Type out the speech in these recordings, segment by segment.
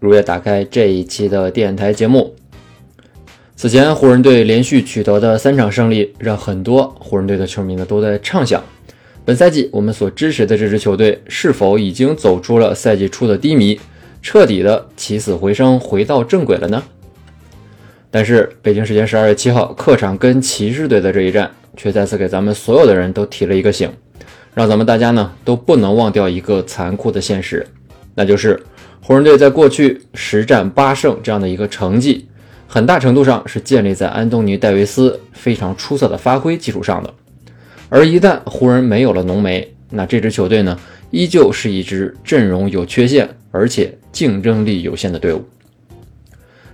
如约打开这一期的电台节目。此前湖人队连续取得的三场胜利，让很多湖人队的球迷呢都在畅想，本赛季我们所支持的这支球队是否已经走出了赛季初的低迷，彻底的起死回生，回到正轨了呢？但是北京时间十二月七号客场跟骑士队的这一战，却再次给咱们所有的人都提了一个醒，让咱们大家呢都不能忘掉一个残酷的现实，那就是湖人队在过去十战八胜这样的一个成绩，很大程度上是建立在安东尼戴维斯非常出色的发挥基础上的。而一旦湖人没有了浓眉，那这支球队呢，依旧是一支阵容有缺陷而且竞争力有限的队伍。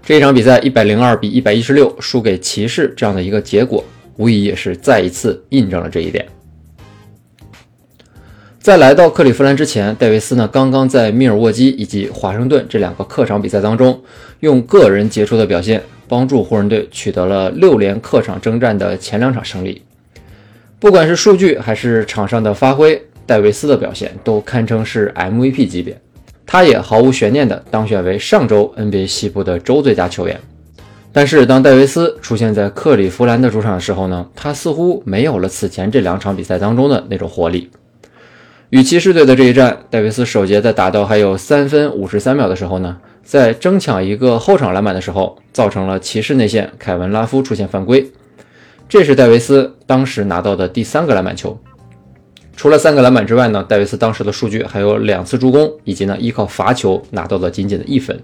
这一场比赛一百零二比一百一十六输给骑士，这样的一个结果，无疑也是再一次印证了这一点。在来到克利夫兰之前，戴维斯呢刚刚在密尔沃基以及华盛顿这两个客场比赛当中，用个人杰出的表现，帮助湖人队取得了六连客场征战的前两场胜利。不管是数据还是场上的发挥，戴维斯的表现都堪称是 MVP 级别。他也毫无悬念地当选为上周 NBA 西部的周最佳球员。但是，当戴维斯出现在克利夫兰的主场的时候呢，他似乎没有了此前这两场比赛当中的那种活力。与骑士队的这一战，戴维斯首节在打到还有三分五十三秒的时候呢，在争抢一个后场篮板的时候，造成了骑士内线凯文拉夫出现犯规，这是戴维斯当时拿到的第三个篮板球。除了三个篮板之外呢，戴维斯当时的数据还有两次助攻，以及呢依靠罚球拿到了仅仅的一分。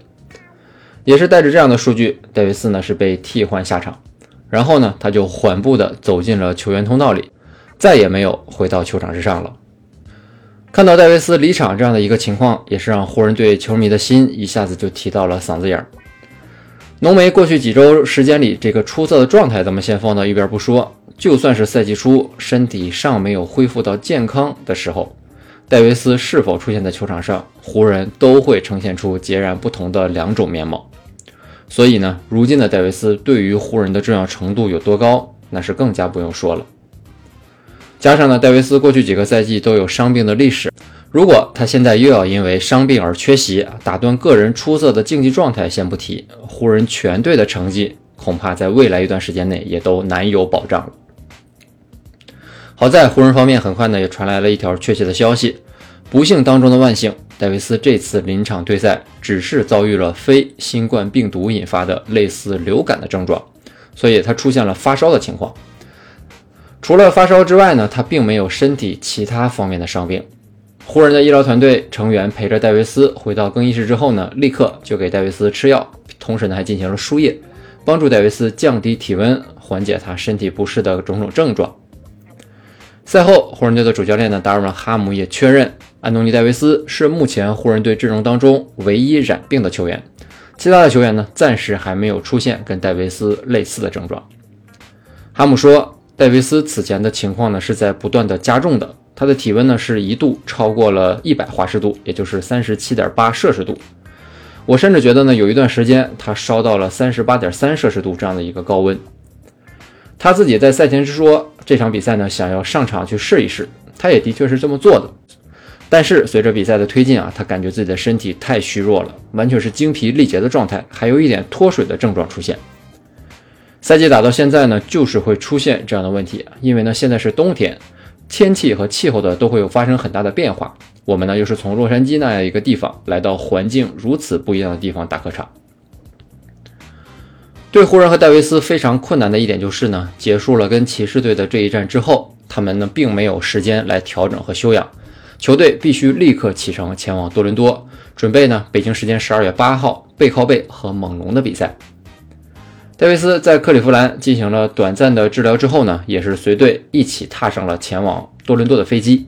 也是带着这样的数据，戴维斯呢是被替换下场，然后呢他就缓步的走进了球员通道里，再也没有回到球场之上了。看到戴维斯离场这样的一个情况，也是让湖人队球迷的心一下子就提到了嗓子眼儿。浓眉过去几周时间里这个出色的状态，咱们先放到一边不说。就算是赛季初身体尚没有恢复到健康的时候，戴维斯是否出现在球场上，湖人都会呈现出截然不同的两种面貌。所以呢，如今的戴维斯对于湖人的重要程度有多高，那是更加不用说了。加上呢，戴维斯过去几个赛季都有伤病的历史，如果他现在又要因为伤病而缺席，打断个人出色的竞技状态，先不提，湖人全队的成绩恐怕在未来一段时间内也都难有保障了。好在湖人方面很快呢也传来了一条确切的消息，不幸当中的万幸，戴维斯这次临场退赛只是遭遇了非新冠病毒引发的类似流感的症状，所以他出现了发烧的情况。除了发烧之外呢，他并没有身体其他方面的伤病。湖人的医疗团队成员陪着戴维斯回到更衣室之后呢，立刻就给戴维斯吃药，同时呢还进行了输液，帮助戴维斯降低体温，缓解他身体不适的种种症状。赛后，湖人队的主教练呢，达尔文·哈姆也确认，安东尼·戴维斯是目前湖人队阵容当中唯一染病的球员，其他的球员呢，暂时还没有出现跟戴维斯类似的症状。哈姆说，戴维斯此前的情况呢，是在不断的加重的，他的体温呢，是一度超过了一百华氏度，也就是三十七点八摄氏度。我甚至觉得呢，有一段时间他烧到了三十八点三摄氏度这样的一个高温。他自己在赛前是说，这场比赛呢，想要上场去试一试，他也的确是这么做的。但是随着比赛的推进啊，他感觉自己的身体太虚弱了，完全是精疲力竭的状态，还有一点脱水的症状出现。赛季打到现在呢，就是会出现这样的问题，因为呢现在是冬天，天气和气候的都会有发生很大的变化。我们呢又是从洛杉矶那样一个地方来到环境如此不一样的地方打客场。对湖人和戴维斯非常困难的一点就是呢，结束了跟骑士队的这一战之后，他们呢并没有时间来调整和休养，球队必须立刻启程前往多伦多，准备呢北京时间十二月八号背靠背和猛龙的比赛。戴维斯在克利夫兰进行了短暂的治疗之后呢，也是随队一起踏上了前往多伦多的飞机。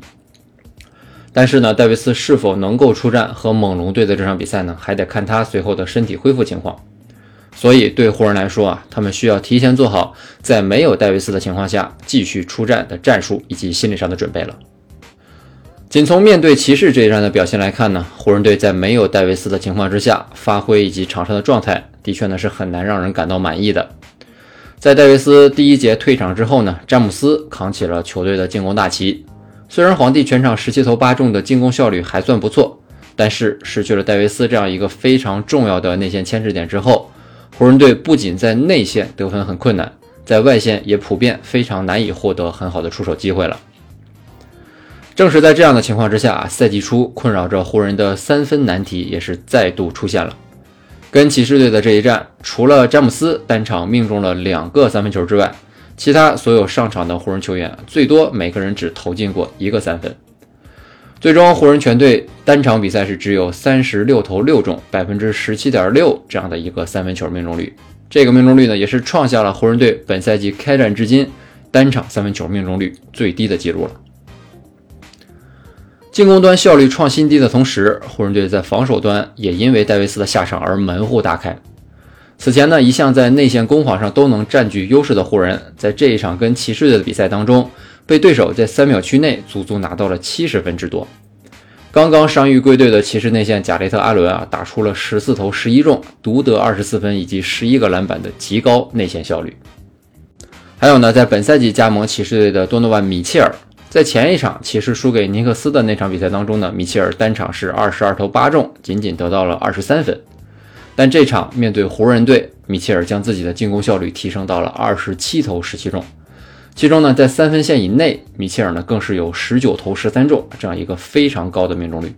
但是呢，戴维斯是否能够出战和猛龙队的这场比赛呢，还得看他随后的身体恢复情况。所以对湖人来说啊，他们需要提前做好在没有戴维斯的情况下继续出战的战术以及心理上的准备了。仅从面对骑士这一战的表现来看呢，湖人队在没有戴维斯的情况之下，发挥以及场上的状态，的确呢是很难让人感到满意的。在戴维斯第一节退场之后呢，詹姆斯扛起了球队的进攻大旗。虽然皇帝全场十七投八中的进攻效率还算不错，但是失去了戴维斯这样一个非常重要的内线牵制点之后，湖人队不仅在内线得分很困难，在外线也普遍非常难以获得很好的出手机会了。正是在这样的情况之下，赛季初困扰着湖人的三分难题也是再度出现了。跟骑士队的这一战，除了詹姆斯单场命中了两个三分球之外，其他所有上场的湖人球员最多每个人只投进过一个三分。最终，湖人全队单场比赛是只有三十六投六中，百分之十七点六这样的一个三分球命中率。这个命中率呢，也是创下了湖人队本赛季开战至今单场三分球命中率最低的记录了。进攻端效率创新低的同时，湖人队在防守端也因为戴维斯的下场而门户大开。此前呢，一向在内线攻防上都能占据优势的湖人，在这一场跟骑士队的比赛当中，被对手在三秒区内足足拿到了七十分之多。刚刚伤愈归队的骑士内线贾雷特·阿伦啊，打出了十四投十一中，独得二十四分以及十一个篮板的极高内线效率。还有呢，在本赛季加盟骑士队的多诺万·米切尔。在前一场骑士输给尼克斯的那场比赛当中呢，米切尔单场是二十二投八中，仅仅得到了二十三分。但这场面对湖人队，米切尔将自己的进攻效率提升到了二十七投十七中，其中呢，在三分线以内，米切尔呢更是有十九投十三中这样一个非常高的命中率。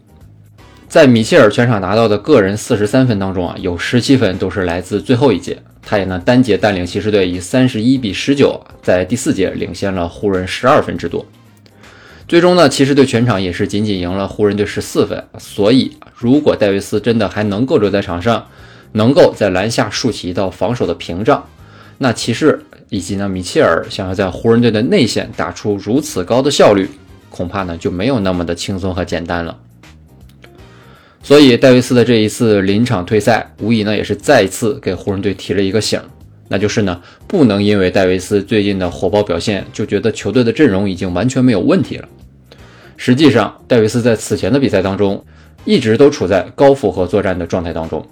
在米切尔全场拿到的个人四十三分当中啊，有十七分都是来自最后一节，他也呢单节带领骑士队以三十一比十九，在第四节领先了湖人十二分之多。最终呢，骑士队全场也是仅仅赢了湖人队十四分。所以，如果戴维斯真的还能够留在场上，能够在篮下竖起一道防守的屏障，那骑士以及呢米切尔想要在湖人队的内线打出如此高的效率，恐怕呢就没有那么的轻松和简单了。所以，戴维斯的这一次临场退赛，无疑呢也是再一次给湖人队提了一个醒，那就是呢不能因为戴维斯最近的火爆表现，就觉得球队的阵容已经完全没有问题了。实际上，戴维斯在此前的比赛当中，一直都处在高负荷作战的状态当中。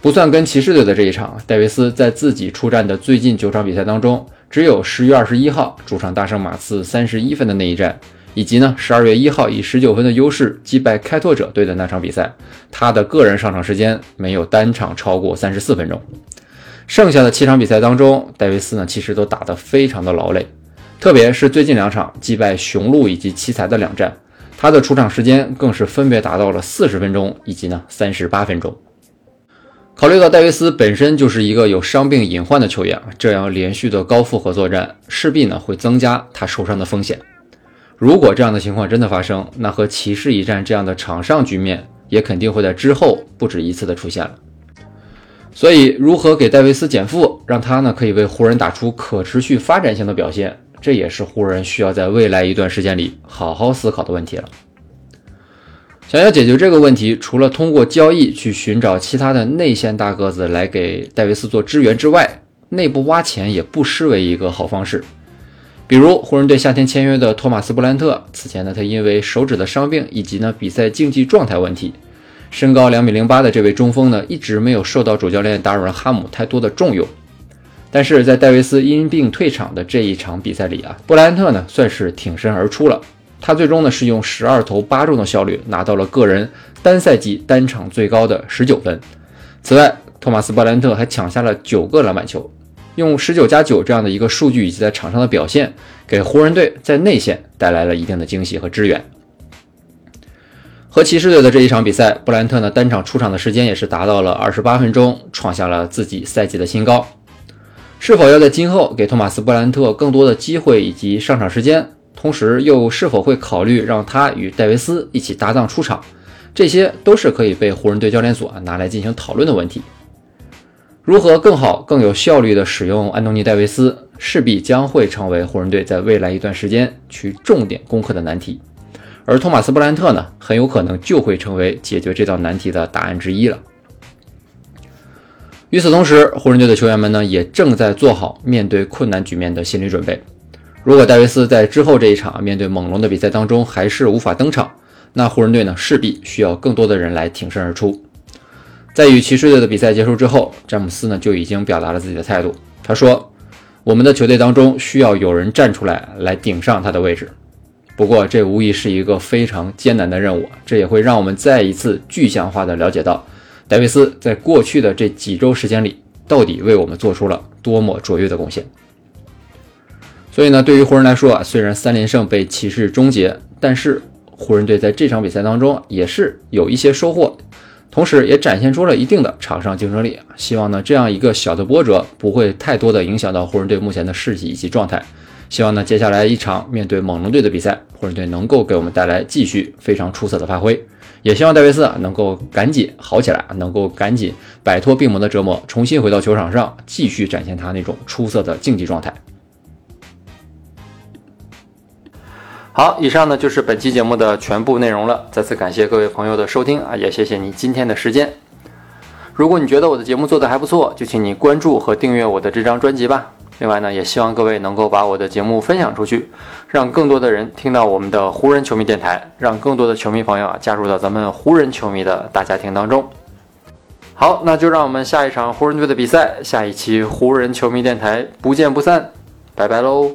不算跟骑士队的这一场，戴维斯在自己出战的最近九场比赛当中，只有十月二十一号主场大胜马刺三十一分的那一战，以及呢十二月一号以十九分的优势击败开拓者队的那场比赛，他的个人上场时间没有单场超过三十四分钟。剩下的七场比赛当中，戴维斯呢其实都打得非常的劳累。特别是最近两场击败雄鹿以及奇才的两战，他的出场时间更是分别达到了四十分钟以及呢三十八分钟。考虑到戴维斯本身就是一个有伤病隐患的球员，这样连续的高负荷作战势必呢会增加他受伤的风险。如果这样的情况真的发生，那和骑士一战这样的场上局面也肯定会在之后不止一次的出现了。所以，如何给戴维斯减负，让他呢可以为湖人打出可持续发展性的表现？这也是湖人需要在未来一段时间里好好思考的问题了。想要解决这个问题，除了通过交易去寻找其他的内线大个子来给戴维斯做支援之外，内部挖潜也不失为一个好方式。比如湖人队夏天签约的托马斯·布兰特，此前呢他因为手指的伤病以及呢比赛竞技状态问题，身高两米零八的这位中锋呢一直没有受到主教练达尔文·哈姆太多的重用。但是在戴维斯因病退场的这一场比赛里啊，布莱恩特呢算是挺身而出了。他最终呢是用十二投八中的效率拿到了个人单赛季单场最高的十九分。此外，托马斯·布莱恩特还抢下了九个篮板球，用十九加九这样的一个数据以及在场上的表现，给湖人队在内线带来了一定的惊喜和支援。和骑士队的这一场比赛，布兰特呢单场出场的时间也是达到了二十八分钟，创下了自己赛季的新高。是否要在今后给托马斯·布兰特更多的机会以及上场时间，同时又是否会考虑让他与戴维斯一起搭档出场，这些都是可以被湖人队教练组啊拿来进行讨论的问题。如何更好、更有效率地使用安东尼·戴维斯，势必将会成为湖人队在未来一段时间去重点攻克的难题。而托马斯·布兰特呢，很有可能就会成为解决这道难题的答案之一了。与此同时，湖人队的球员们呢，也正在做好面对困难局面的心理准备。如果戴维斯在之后这一场面对猛龙的比赛当中还是无法登场，那湖人队呢势必需要更多的人来挺身而出。在与骑士队的比赛结束之后，詹姆斯呢就已经表达了自己的态度。他说：“我们的球队当中需要有人站出来，来顶上他的位置。不过，这无疑是一个非常艰难的任务。这也会让我们再一次具象化的了解到，戴维斯在过去的这几周时间里，到底为我们做出了多么卓越的贡献。所以呢，对于湖人来说啊，虽然三连胜被骑士终结，但是湖人队在这场比赛当中也是有一些收获。”同时，也展现出了一定的场上竞争力。希望呢，这样一个小的波折不会太多的影响到湖人队目前的士气以及状态。希望呢，接下来一场面对猛龙队的比赛，湖人队能够给我们带来继续非常出色的发挥。也希望戴维斯啊能够赶紧好起来，能够赶紧摆脱病魔的折磨，重新回到球场上，继续展现他那种出色的竞技状态。好，以上呢就是本期节目的全部内容了。再次感谢各位朋友的收听啊，也谢谢你今天的时间。如果你觉得我的节目做得还不错，就请你关注和订阅我的这张专辑吧。另外呢，也希望各位能够把我的节目分享出去，让更多的人听到我们的湖人球迷电台，让更多的球迷朋友啊加入到咱们湖人球迷的大家庭当中。好，那就让我们下一场湖人队的比赛，下一期湖人球迷电台不见不散，拜拜喽。